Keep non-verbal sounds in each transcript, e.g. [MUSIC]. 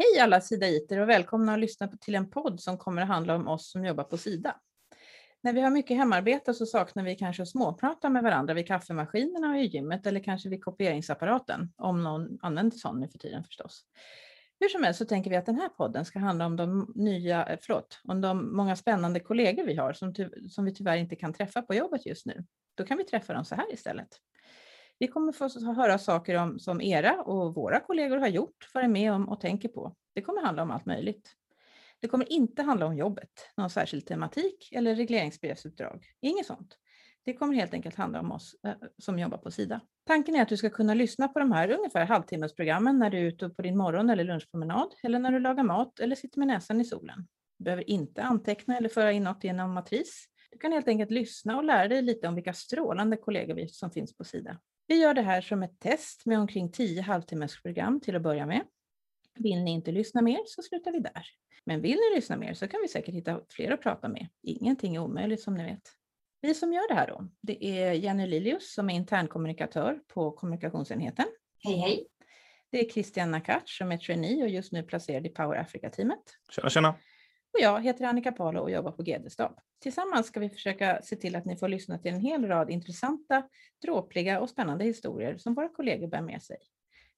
Hej alla sidaiter och välkomna att lyssna till en podd som kommer att handla om oss som jobbar på Sida. När vi har mycket hemarbete så saknar vi kanske att småprata med varandra vid kaffemaskinerna och i gymmet eller kanske vid kopieringsapparaten, om någon använder sån nu för tiden förstås. Hur som helst så tänker vi att den här podden ska handla om de nya, eh, förlåt, om de många spännande kollegor vi har som, som vi tyvärr inte kan träffa på jobbet just nu. Då kan vi träffa dem så här istället. Vi kommer få höra saker om, som era och våra kollegor har gjort, varit med om och tänker på. Det kommer handla om allt möjligt. Det kommer inte handla om jobbet, någon särskild tematik eller regleringsbrevsuppdrag. Inget sånt. Det kommer helt enkelt handla om oss eh, som jobbar på Sida. Tanken är att du ska kunna lyssna på de här ungefär halvtimmesprogrammen när du är ute på din morgon eller lunchpromenad eller när du lagar mat eller sitter med näsan i solen. Du behöver inte anteckna eller föra in något i en matris. Du kan helt enkelt lyssna och lära dig lite om vilka strålande kollegor vi som finns på Sida. Vi gör det här som ett test med omkring 10 halvtimmesprogram till att börja med. Vill ni inte lyssna mer så slutar vi där. Men vill ni lyssna mer så kan vi säkert hitta fler att prata med. Ingenting är omöjligt som ni vet. Vi som gör det här då, det är Jenny Lilius som är internkommunikatör på kommunikationsenheten. Hej hej! Det är Christian Nakac som är trainee och just nu placerad i Power Africa-teamet. Tjena, tjena! Och jag heter Annika Palo och jobbar på GD-stab. Tillsammans ska vi försöka se till att ni får lyssna till en hel rad intressanta, dråpliga och spännande historier som våra kollegor bär med sig.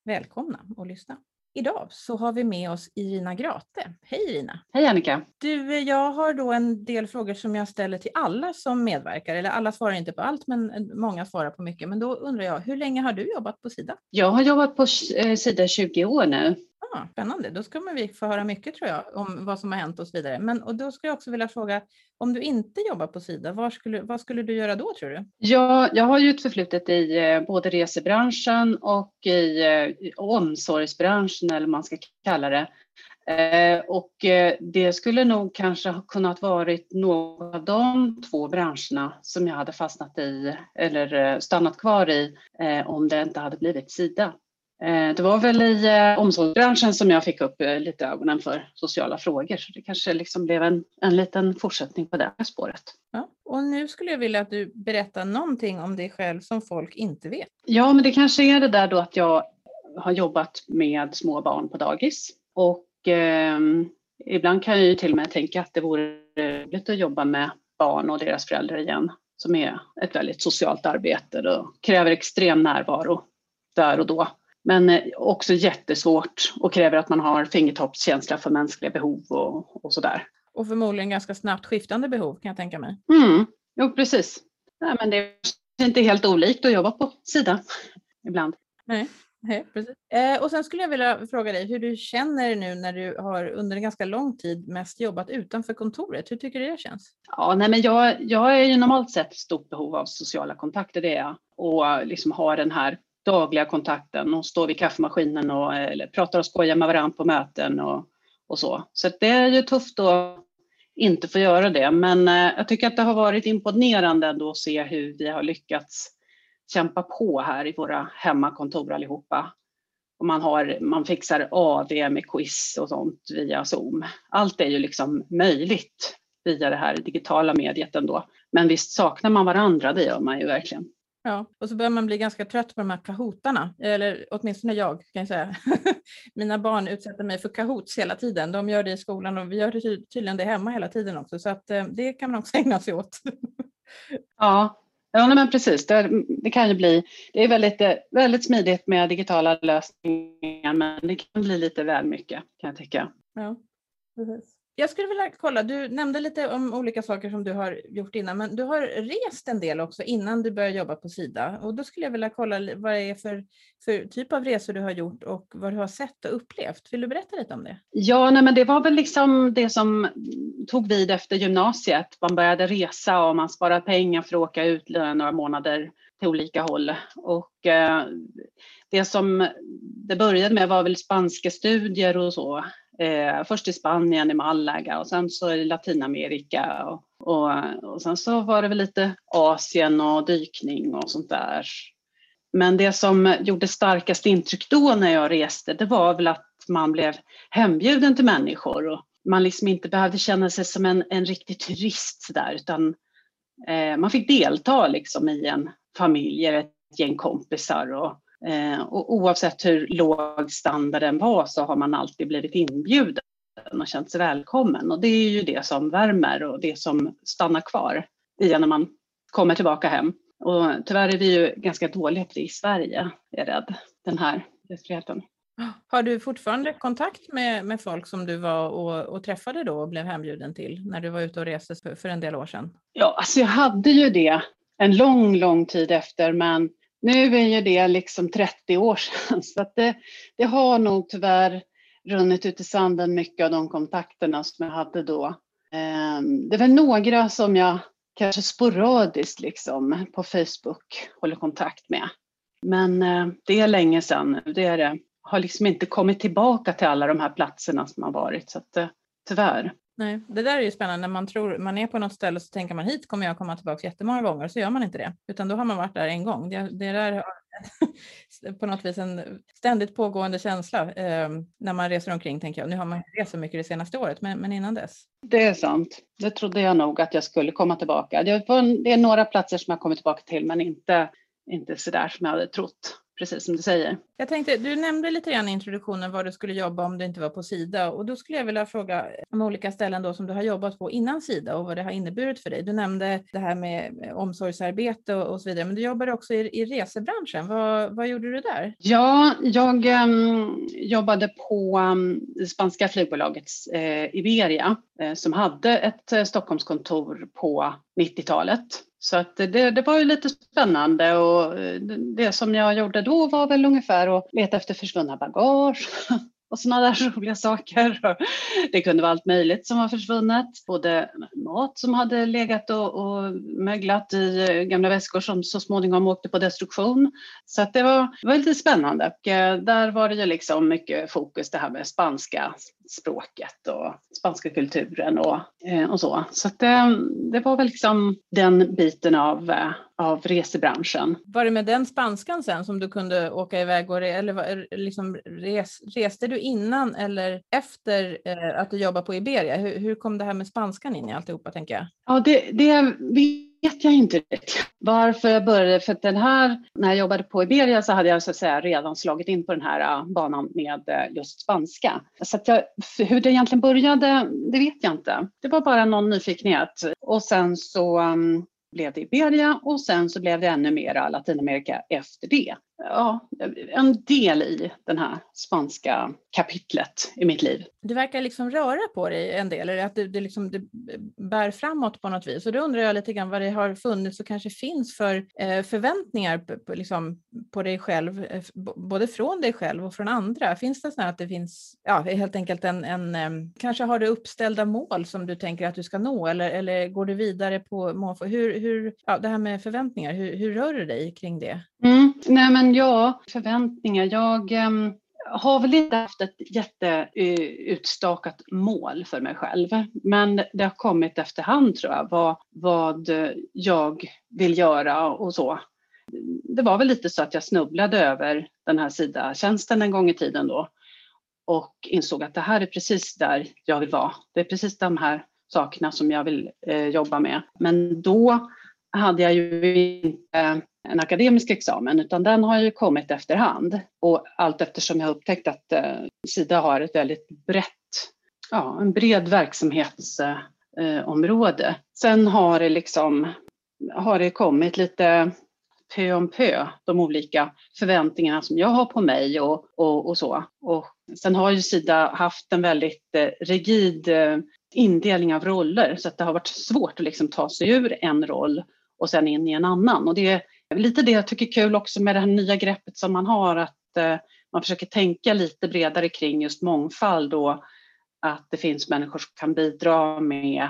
Välkomna att lyssna. Idag så har vi med oss Irina Grate. Hej Irina! Hej Annika! Du, jag har då en del frågor som jag ställer till alla som medverkar, eller alla svarar inte på allt, men många svarar på mycket. Men då undrar jag, hur länge har du jobbat på Sida? Jag har jobbat på eh, Sida 20 år nu. Ah, spännande, då ska vi få höra mycket tror jag om vad som har hänt och så vidare. Men och då skulle jag också vilja fråga, om du inte jobbar på Sida, vad skulle, vad skulle du göra då tror du? Ja, jag har ju ett förflutet i eh, både resebranschen och i eh, omsorgsbranschen eller vad man ska kalla det. Eh, och eh, det skulle nog kanske ha kunnat varit någon av de två branscherna som jag hade fastnat i eller eh, stannat kvar i eh, om det inte hade blivit Sida. Eh, det var väl i eh, omsorgsbranschen som jag fick upp eh, lite ögonen för sociala frågor, så det kanske liksom blev en, en liten fortsättning på det spåret. Ja, och nu skulle jag vilja att du berättar någonting om dig själv som folk inte vet. Ja, men det kanske är det där då att jag har jobbat med små barn på dagis och eh, ibland kan jag ju till och med tänka att det vore roligt att jobba med barn och deras föräldrar igen, som är ett väldigt socialt arbete och kräver extrem närvaro där och då. Men eh, också jättesvårt och kräver att man har fingertoppskänsla för mänskliga behov och, och sådär. Och förmodligen ganska snabbt skiftande behov kan jag tänka mig. Mm, jo, precis. Nej, men det är inte helt olikt att jobba på Sida ibland. Nej. Nej, precis. Eh, och sen skulle jag vilja fråga dig hur du känner nu när du har under en ganska lång tid mest jobbat utanför kontoret. Hur tycker du det känns? Ja, nej, men jag, jag är ju normalt sett stort behov av sociala kontakter, det är jag. Och liksom har den här dagliga kontakten och står vid kaffemaskinen och eller pratar och skojar med varandra på möten och, och så. Så det är ju tufft att inte få göra det. Men eh, jag tycker att det har varit imponerande ändå att se hur vi har lyckats kämpa på här i våra hemmakontor allihopa. Och man, har, man fixar AV med quiz och sånt via Zoom. Allt är ju liksom möjligt via det här digitala mediet ändå. Men visst saknar man varandra, det gör man ju verkligen. Ja, och så börjar man bli ganska trött på de här kahootarna, eller åtminstone jag kan jag säga. [LAUGHS] Mina barn utsätter mig för kahoots hela tiden. De gör det i skolan och vi gör det tydligen det hemma hela tiden också, så att eh, det kan man också [LAUGHS] ägna sig åt. ja, ja men precis. Det, det, kan ju bli, det är väldigt, eh, väldigt smidigt med digitala lösningar, men det kan bli lite väl mycket kan jag tycka. Ja, precis. Jag skulle vilja kolla, du nämnde lite om olika saker som du har gjort innan, men du har rest en del också innan du började jobba på Sida. Och då skulle jag vilja kolla vad det är för, för typ av resor du har gjort och vad du har sett och upplevt. Vill du berätta lite om det? Ja, nej, men det var väl liksom det som tog vid efter gymnasiet. Man började resa och man sparade pengar för att åka ut några månader till olika håll. Och eh, det som det började med var väl spanska studier och så. Eh, först i Spanien, i Malaga och sen så i Latinamerika. Och, och, och sen så var det väl lite Asien och dykning och sånt där. Men det som gjorde starkast intryck då när jag reste, det var väl att man blev hembjuden till människor och man liksom inte behövde känna sig som en, en riktig turist där, utan eh, man fick delta liksom i en familj, ett gäng kompisar och och oavsett hur låg standarden var så har man alltid blivit inbjuden och känt sig välkommen. Och det är ju det som värmer och det som stannar kvar i när man kommer tillbaka hem. Och tyvärr är vi ju ganska dåliga på det i Sverige, är jag rädd, den här gästfriheten. Har du fortfarande kontakt med, med folk som du var och, och, träffade då och blev hembjuden till när du var ute och reste för, för en del år sedan? Ja, alltså jag hade ju det en lång, lång tid efter men nu är ju det liksom 30 år sedan så att det, det har nog tyvärr runnit ut i sanden mycket av de kontakterna som jag hade då. Ehm, det är väl några som jag kanske sporadiskt liksom på Facebook håller kontakt med. Men eh, det är länge sedan nu, Det är det. Har liksom inte kommit tillbaka till alla de här platserna som har varit så att eh, tyvärr. Nej, det där är ju spännande. När man tror man är på något ställe så tänker man hit kommer jag komma tillbaka jättemånga gånger så gör man inte det. Utan då har man varit där en gång. Det, det där [LAUGHS] på något vis en ständigt pågående känsla eh, när man reser omkring tänker jag. Nu har man rest så mycket det senaste året men, men innan dess. Det är sant. Det trodde jag nog att jag skulle komma tillbaka. Det är några platser som jag kommit tillbaka till men inte, inte så där som jag hade trott precis som du säger. Jag tänkte, du nämnde lite grann i introduktionen var du skulle jobba om du inte var på Sida och då skulle jag vilja fråga om olika ställen då som du har jobbat på innan Sida och vad det har inneburit för dig. Du nämnde det här med omsorgsarbete och, och så vidare, men du jobbade också i, i resebranschen. Vad, vad gjorde du där? Ja, jag um, jobbade på um, spanska flygbolaget uh, Iberia uh, som hade ett uh, Stockholmskontor på 90-talet. Så att det, det var ju lite spännande och eh, det som jag gjorde då var väl ungefär att leta efter försvunna bagage. [LAUGHS] och sådana där [LAUGHS] roliga saker. Det kunde vara allt möjligt som var försvunnet. Både mat som hade legat och, och möglat i eh, gamla väskor som så småningom åkte på destruktion. Så att det, var, det var lite spännande. Och eh, där var det ju liksom mycket fokus det här med spanska språket och spanska kulturen och, eh, och så. Så det, det var väl liksom den biten av, av resebranschen. Var det med den spanskan sen som du kunde åka iväg och re, eller var, liksom res, reste du innan eller efter eh, att du jobbade på Iberia? Hur, hur, kom det här med spanskan in i alltihopa tänker jag? Ja, det, det vet jag inte varför jag började. För den här, när jag jobbade på Iberia så hade jag så att säga redan slagit in på den här äh, banan med äh, just spanska. Så jag, hur det egentligen började, det vet jag inte. Det var bara någon nyfikenhet. Och sen så um, blev det Iberia och sen så blev det ännu mera Latinamerika efter det ja, en del i det här spanska kapitlet i mitt liv. Du verkar liksom röra på dig en del, eller att det, det, liksom, det bär framåt på något vis. Och då undrar jag lite grann vad det har funnits och kanske finns för eh, förväntningar på, liksom, på dig själv, eh, både från dig själv och från andra. Finns det så att det finns, ja, helt enkelt en, en kanske har du uppställda mål som du tänker att du ska nå eller, eller går du vidare på mål? Hur, hur, ja, det här med förväntningar, hur, hur rör du dig kring det? Mm. Nej men ja, förväntningar. Jag um, har väl inte haft ett jätteutstakat mål för mig själv. Men det har kommit efterhand tror jag, vad, vad jag vill göra och så. Det var väl lite så att jag snubblade över den här SIDA-tjänsten en gång i tiden då och insåg att det här är precis där jag vill vara. Det är precis de här sakerna som jag vill eh, jobba med. Men då hade jag ju inte en akademisk examen utan den har ju kommit efterhand. Och allt eftersom jag upptäckt att eh, Sida har ett väldigt brett, ja en bred verksamhetsområde. Eh, sen har det liksom, har det kommit lite pö om pö, de olika förväntningarna som jag har på mig och, och, och så. Och sen har ju Sida haft en väldigt eh, rigid indelning av roller så att det har varit svårt att liksom ta sig ur en roll och sen in i en annan. Och det är lite det jag tycker är kul också med det här nya greppet som man har att eh, man försöker tänka lite bredare kring just mångfald och att det finns människor som kan bidra med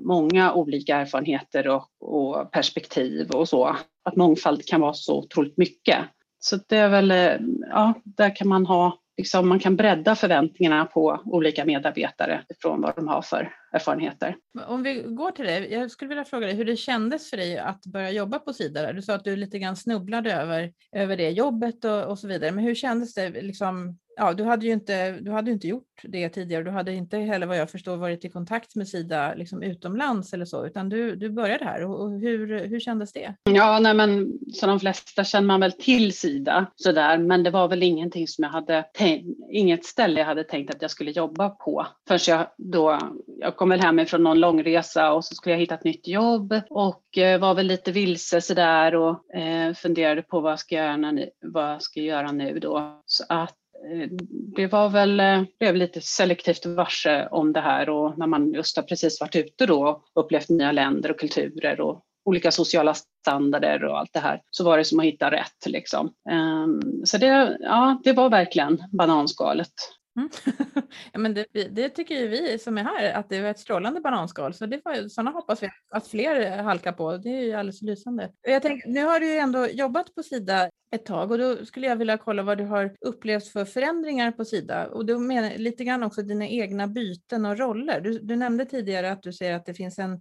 många olika erfarenheter och, och perspektiv och så. Att mångfald kan vara så otroligt mycket. Så det är väl, eh, ja, där kan man ha, liksom, man kan bredda förväntningarna på olika medarbetare från vad de har för erfarenheter. Om vi går till det, jag skulle vilja fråga dig hur det kändes för dig att börja jobba på Sida. Du sa att du lite grann snubblade över, över det jobbet och, och så vidare, men hur kändes det liksom, ja, du hade ju inte, du hade inte gjort det tidigare. Du hade inte heller vad jag förstår varit i kontakt med Sida liksom utomlands eller så, utan du, du började här. Och, och hur, hur kändes det? Ja, nej, men som de flesta känner man väl till Sida sådär, men det var väl ingenting som jag hade tänkt, inget ställe jag hade tänkt att jag skulle jobba på förrän jag då, jag kom väl hem från någon långresa och så skulle jag hitta ett nytt jobb och eh, var väl lite vilse sådär och eh, funderade på vad ska jag göra, vad jag ska göra nu då. Så att eh, det var väl, blev lite selektivt varse om det här och när man just har precis varit ute då och upplevt nya länder och kulturer och olika sociala standarder och allt det här så var det som att hitta rätt liksom. Ehm, så det, ja, det var verkligen bananskalet. Mm. [LAUGHS] ja, men det, det, tycker ju vi som är här att det var ett strålande bananskal så det var, sådana hoppas vi att fler halkar på. Det är ju alldeles lysande. Jag tänker, nu har du ju ändå jobbat på Sida ett tag och då skulle jag vilja kolla vad du har upplevt för förändringar på Sida och då menar lite grann också dina egna byten och roller. Du, du nämnde tidigare att du ser att det finns en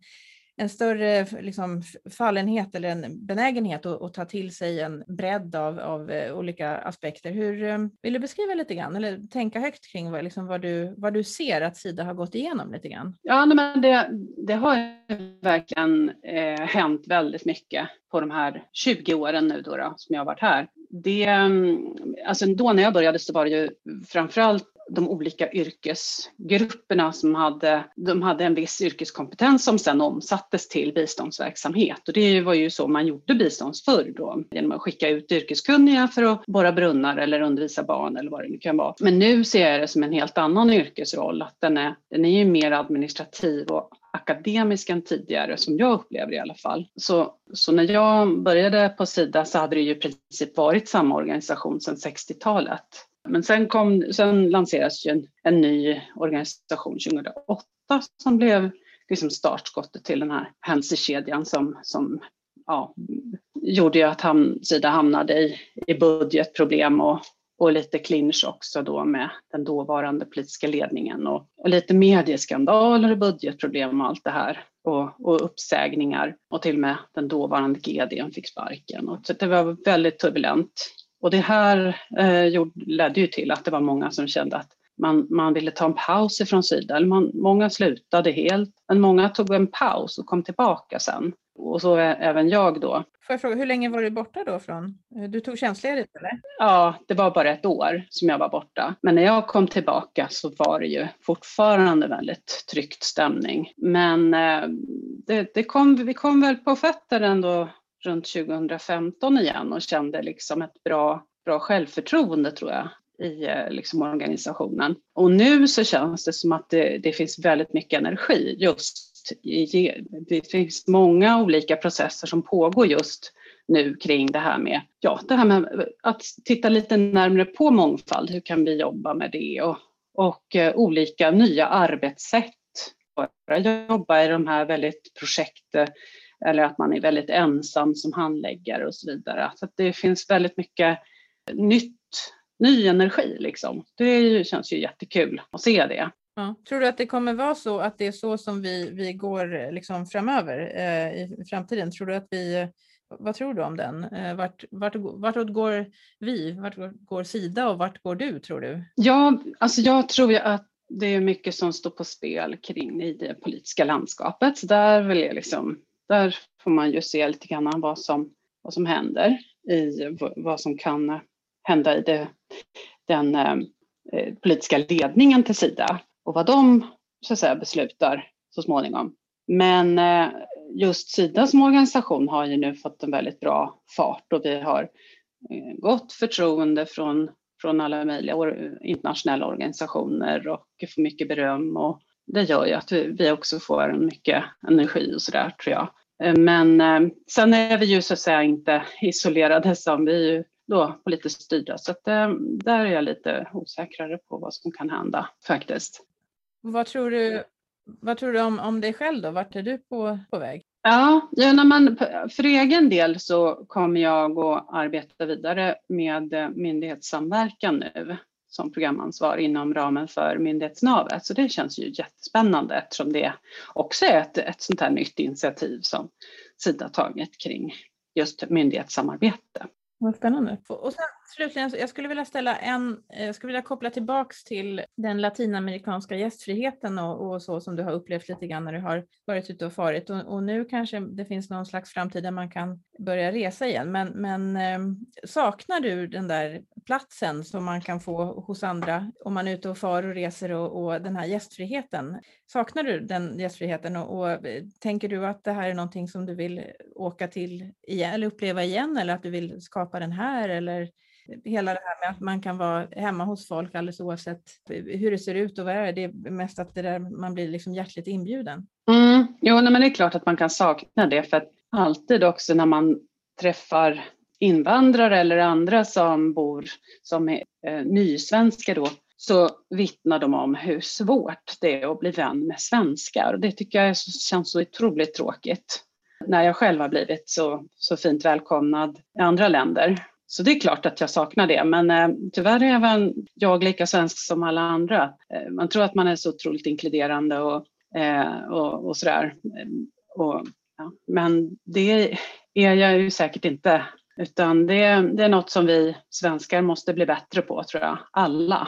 en större liksom, fallenhet eller en benägenhet att, att, ta till sig en bredd av, av eh, olika aspekter. Hur, eh, vill du beskriva lite grann eller tänka högt kring vad, liksom, vad, du, vad du ser att Sida har gått igenom lite grann? Ja, men det, det har verkligen eh, hänt väldigt mycket på de här 20 åren nu då, då som jag har varit här. Det, mm, alltså då när jag började så var det ju framförallt de olika yrkesgrupperna som hade, de hade en viss yrkeskompetens som sedan omsattes till biståndsverksamhet. Och det var ju så man gjorde biståndsförr då, genom att skicka ut yrkeskunniga för att borra brunnar eller undervisa barn eller vad det nu kan vara. Men nu ser jag det som en helt annan yrkesroll, att den är, den är ju mer administrativ och akademisk än tidigare, som jag upplever i alla fall. Så, så när jag började på Sida så hade det ju i princip varit samma organisation sedan 60-talet. Men sen, kom, sen lanserades ju en, en ny organisation 2008 som blev liksom startskottet till den här händelsekedjan som, som ja, gjorde ju att ham, Sida hamnade i, i budgetproblem och, och lite clinch också då med den dåvarande politiska ledningen och, och lite medieskandaler och budgetproblem och allt det här och, och uppsägningar och till och med den dåvarande GDn fick sparken. Och så det var väldigt turbulent och det här eh, ledde ju till att det var många som kände att man, man ville ta en paus ifrån Sida. Eller man, många slutade helt, men många tog en paus och kom tillbaka sen. Och så även jag då. Får jag fråga, hur länge var du borta då från? Du tog tjänstledigt eller? Ja, det var bara ett år som jag var borta. Men när jag kom tillbaka så var det ju fortfarande väldigt tryckt stämning. Men eh, det, det kom, vi kom väl på fötter ändå runt 2015 igen och kände liksom ett bra, bra självförtroende tror jag i eh, liksom organisationen. Och nu så känns det som att det, det finns väldigt mycket energi just i, det finns många olika processer som pågår just nu kring det här med, ja, det här med att titta lite närmare på mångfald. Hur kan vi jobba med det? Och, och eh, olika nya arbetssätt. Bara jobba i de här väldigt projekt eh, eller att man är väldigt ensam som handläggare och så vidare. Så det finns väldigt mycket nytt, ny energi liksom. Det känns ju jättekul att se det. Ja. Tror du att det kommer vara så att det är så som vi, vi går liksom framöver eh, i framtiden? Tror du att vi, vad tror du om den? Eh, vart, vart, vartåt går vi? Vart går Sida och vart går du tror du? Ja, alltså jag tror ju att det är mycket som står på spel kring i det politiska landskapet. Så där vill jag liksom där får man ju se lite grann vad som, vad som händer i vad som kan hända i det, den eh, politiska ledningen till Sida och vad de så att säga, beslutar så småningom. Men eh, just Sida som organisation har ju nu fått en väldigt bra fart och vi har eh, gott förtroende från, från alla möjliga internationella organisationer och får mycket beröm och det gör ju att vi också får mycket energi och sådär tror jag. Eh, men eh, sen är vi ju så att säga inte [LAUGHS] isolerade som vi är ju då politiskt styrda så att eh, där är jag lite osäkrare på vad som kan hända faktiskt. Vad tror du, vad tror du om, om dig själv då? Vart är du på, på väg? Ja, ja när man, för egen del så kommer jag att arbeta vidare med myndighetssamverkan nu som programansvar inom ramen för myndighetsnavet. Så det känns ju jättespännande eftersom det också är ett, ett sånt här nytt initiativ som Sida tagit kring just myndighetssamarbete. Vad spännande. Och sen slutligen, jag skulle vilja ställa en, eh, jag skulle vilja koppla tillbaks till den latinamerikanska gästfriheten och, och, så som du har upplevt lite grann när du har varit ute och farit. Och, och, nu kanske det finns någon slags framtid där man kan börja resa igen. Men, men eh, saknar du den där platsen som man kan få hos andra om man är ute och far och reser och, och den här gästfriheten? Saknar du den gästfriheten och, och, eh, tänker du att det här är någonting som du vill åka till igen eller uppleva igen eller att du vill skapa den här eller hela det här med att man kan vara hemma hos folk alldeles oavsett hur det ser ut och vad det är. Det är mest att det där, man blir liksom hjärtligt inbjuden. Mm. Jo, nej, men det är klart att man kan sakna det för att alltid också när man träffar invandrare eller andra som bor som är eh, nysvenskar då så vittnar de om hur svårt det är att bli vän med svenskar och det tycker jag känns så otroligt tråkigt när jag själv har blivit så, så fint välkomnad i andra länder. Så det är klart att jag saknar det, men eh, tyvärr är även jag lika svensk som alla andra. Eh, man tror att man är så otroligt inkluderande och, eh, och, och sådär. Eh, och, ja, men det är jag ju säkert inte, utan det, det är något som vi svenskar måste bli bättre på, tror jag. Alla,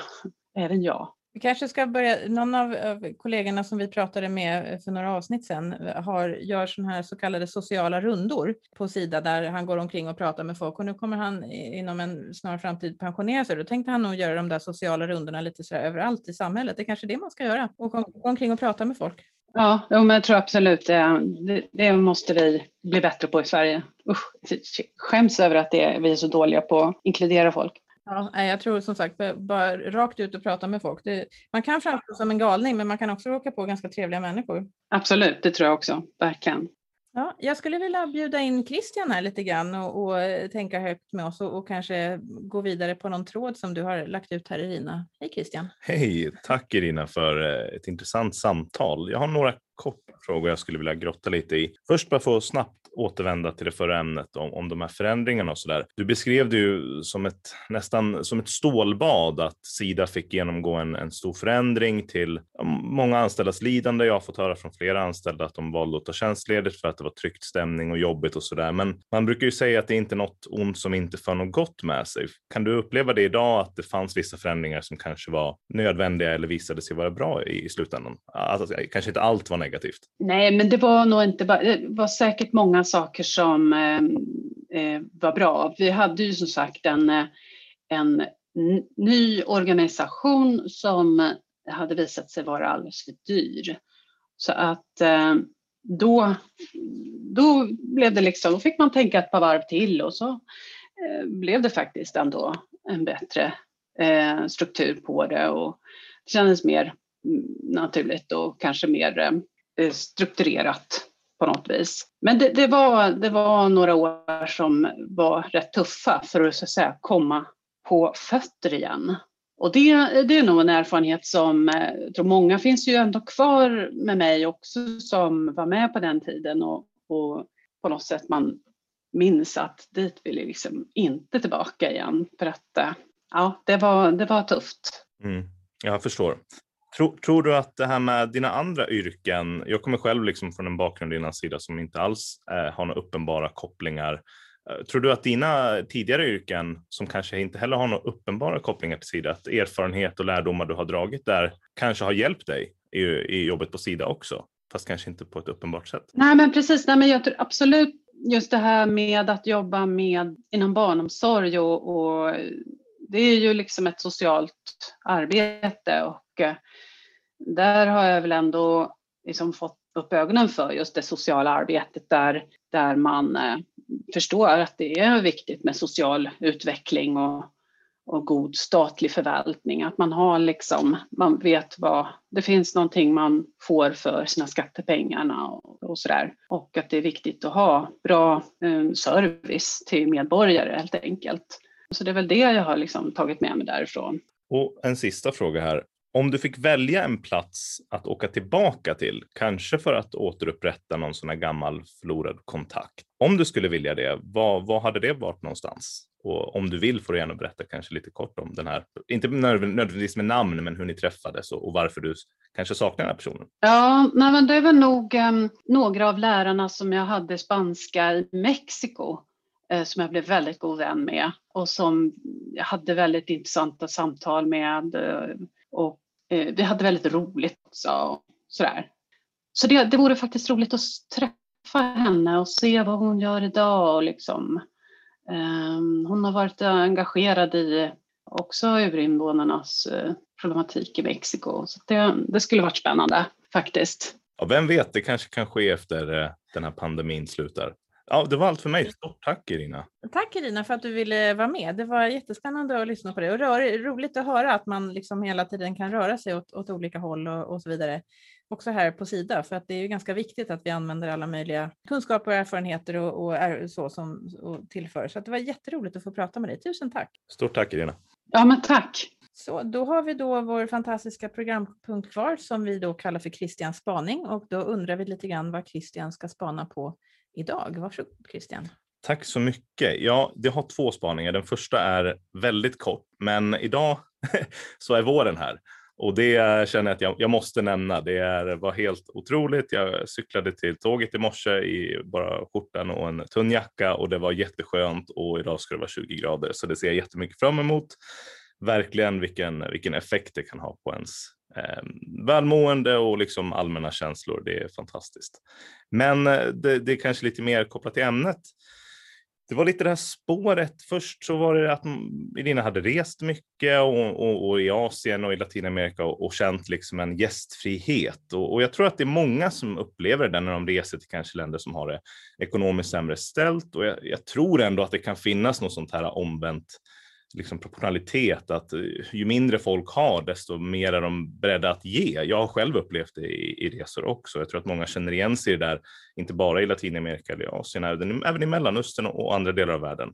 även jag. Vi kanske ska börja, någon av, kollegorna som vi pratade med eh, för några avsnitt sedan eh, har, gör sådana här så kallade sociala rundor på Sida där han går omkring och pratar med folk och nu kommer han inom en snar framtid pensionera sig. Då tänkte han nog göra de där sociala rundorna lite sådär överallt i samhället. Det är kanske det man ska göra och gå omkring och prata med folk. Ja, men jag tror absolut det, det, det måste vi bli bättre på i Sverige. Usch, skäms över att det, vi är så dåliga på att inkludera folk. Ja, jag tror som sagt bara rakt ut och prata med folk. Det, man kan framstå som en galning men man kan också råka på ganska trevliga människor. Absolut, det tror jag också, verkligen. Ja, jag skulle vilja bjuda in Christian här lite grann och, och tänka högt med oss och, och, kanske gå vidare på någon tråd som du har lagt ut här Irina. Hej Christian! Hej! Tack Irina för eh, ett intressant samtal. Jag har några korta frågor jag skulle vilja grotta lite i. Först bara få snabbt återvända till det förra ämnet om, om de här förändringarna och så där. Du beskrev det ju som ett nästan som ett stålbad att Sida fick genomgå en, en stor förändring till många anställdas lidande. Jag har fått höra från flera anställda att de valde att ta tjänstledigt för att det var tryckt stämning och jobbigt och så där. Men man brukar ju säga att det är inte något ont som inte för något gott med sig. Kan du uppleva det idag att det fanns vissa förändringar som kanske var nödvändiga eller visade sig vara bra i, i slutändan? Alltså, alltså kanske inte allt var negativt. Nej, men det var nog inte bara, det var säkert många saker som eh, eh, var bra. Vi hade ju som sagt en, eh, en ny organisation som hade visat sig vara alldeles för dyr. Så att eh, då, då blev det liksom, då fick man tänka ett par varv till och så blev det faktiskt ändå en bättre struktur på det och det kändes mer mm, naturligt och kanske mer strukturerat på något vis. Men det, det, var, det var några år som var rätt tuffa för att, så att säga, komma på fötter igen. Och det, det är nog en erfarenhet som eh, jag tror många finns ju ändå kvar med mig också som var med på den tiden och, och på något sätt man minns att dit vill jag liksom inte tillbaka igen för att eh, ja, det var, det var tufft. Mm, jag förstår. Tror, tror, du att det här med dina andra yrken, jag kommer själv liksom från en bakgrund i sida som inte alls eh, har några uppenbara kopplingar. Eh, tror du att dina tidigare yrken, som kanske inte heller har några uppenbara kopplingar till Sida, att erfarenhet och lärdomar du har dragit där kanske har hjälpt dig i, i jobbet på Sida också? Fast kanske inte på ett uppenbart sätt. Nej men precis, Nej, men jag tror absolut just det här med att jobba med inom barnomsorg och, och det är ju liksom ett socialt arbete och eh, där har jag väl ändå liksom fått upp ögonen för just det sociala arbetet där, där man eh, förstår att det är viktigt med social utveckling och, och god statlig förvaltning. Att man har liksom, man vet vad, det finns någonting man får för sina skattepengarna och, och sådär. Och att det är viktigt att ha bra eh, service till medborgare helt enkelt. Så det är väl det jag har liksom tagit med mig därifrån. Och en sista fråga här. Om du fick välja en plats att åka tillbaka till, kanske för att återupprätta någon sån här gammal förlorad kontakt. Om du skulle vilja det, vad, vad hade det varit någonstans? Och om du vill får du gärna berätta kanske lite kort om den här, inte nödvändigtvis med namn, men hur ni träffades och, och varför du kanske saknar den här personen. Ja, nej, men det var nog um, några av lärarna som jag hade spanska i Mexiko eh, som jag blev väldigt god vän med och som jag hade väldigt intressanta samtal med eh, och Eh, vi hade väldigt roligt också. Sådär. Så det, det vore faktiskt roligt att träffa henne och se vad hon gör idag. Och liksom. Ehm, hon har varit engagerad i också urinvånarnas eh, problematik i Mexiko. Så det, det skulle varit spännande faktiskt. Ja, vem vet, det kanske kan ske efter eh, den här pandemin slutar. Ja, det var allt för mig. Stort tack Irina. Tack Irina för att du ville vara med. Det var jättespännande att lyssna på det och roligt att höra att man liksom hela tiden kan röra sig åt, åt olika håll och, och, så vidare. Också här på Sida, för att det är ju ganska viktigt att vi använder alla möjliga kunskaper och erfarenheter och, och är, så som och tillför. Så det var jätteroligt att få prata med dig. Tusen tack. Stort tack Irina. Ja, men tack. Så då har vi då vår fantastiska programpunkt kvar som vi då kallar för Christians spaning och då undrar vi lite grann vad Christian ska spana på idag. Varsågod Christian. Tack så mycket. Ja, det har två spaningar. Den första är väldigt kort, men idag [LAUGHS] så är våren här och det känner jag att jag, jag måste nämna. Det är, var helt otroligt. Jag cyklade till tåget i morse i bara skjortan och en tunn jacka och det var jätteskönt och idag ska det vara 20 grader så det ser jag jättemycket fram emot verkligen vilken, vilken effekt det kan ha på ens Ehm, välmående och liksom allmänna känslor. Det är fantastiskt. Men eh, det, det är kanske lite mer kopplat till ämnet. Det var lite det här spåret. Först så var det att Irina hade rest mycket och, och, och i Asien och i Latinamerika och, och känt liksom en gästfrihet. Och, och, jag tror att det är många som upplever det när de reser till kanske länder som har det ekonomiskt sämre ställt. Och jag, jag tror ändå att det kan finnas något sånt här omvänt liksom proportionalitet, att eh, ju mindre folk har, desto mer är de beredda att ge. Jag har själv upplevt det i, i resor också. Jag tror att många känner igen sig i det där, inte bara i Latinamerika eller Asien, även, även i Mellanöstern och andra delar av världen.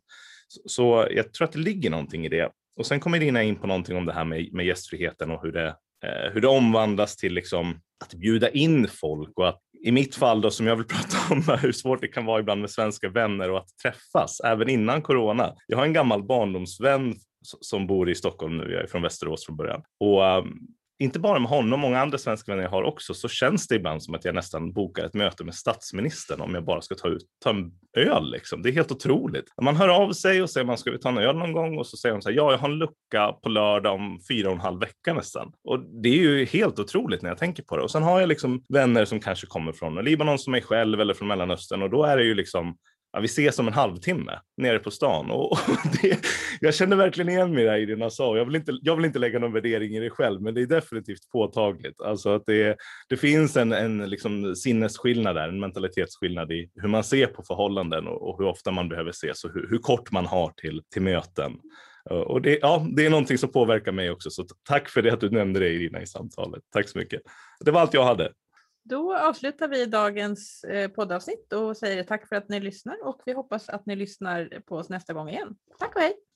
Så, så, jag tror att det ligger någonting i det. Och sen kommer Irina in på någonting om det här med, med gästfriheten och hur det, eh, hur det omvandlas till liksom att bjuda in folk och att i mitt fall då som jag vill [LAUGHS] prata om hur svårt det kan vara ibland med svenska vänner och att träffas även innan corona. Jag har en gammal barndomsvän som bor i Stockholm nu, jag är från Västerås från början och um, inte bara med honom, många andra svenska vänner jag har också, så känns det ibland som att jag nästan bokar ett möte med statsministern om jag bara ska ta, ut, ta en öl. Liksom. Det är helt otroligt. Man hör av sig och säger man ska vi ta en öl någon gång och så säger de så här, ja, jag har en lucka på lördag om fyra och en halv vecka nästan. Och det är ju helt otroligt när jag tänker på det. Och sen har jag liksom vänner som kanske kommer från Libanon som mig själv eller från Mellanöstern och då är det ju liksom ja, vi ses om en halvtimme nere på stan. Och, och [LAUGHS] det, jag känner verkligen igen mig i det du sa. Jag vill, inte, jag vill inte lägga någon värdering i det själv, men det är definitivt påtagligt. Alltså att det, det finns en, en liksom sinnesskillnad där, en mentalitetsskillnad i hur man ser på förhållanden och, och hur ofta man behöver ses och hur, hur kort man har till, till möten. Och det, ja, det är någonting som påverkar mig också, så tack för det att du nämnde det Irina i samtalet. Tack så mycket. Det var allt jag hade. Då avslutar vi dagens eh, poddavsnitt och säger tack för att ni lyssnar och vi hoppas att ni lyssnar på oss nästa gång igen. Tack och hej!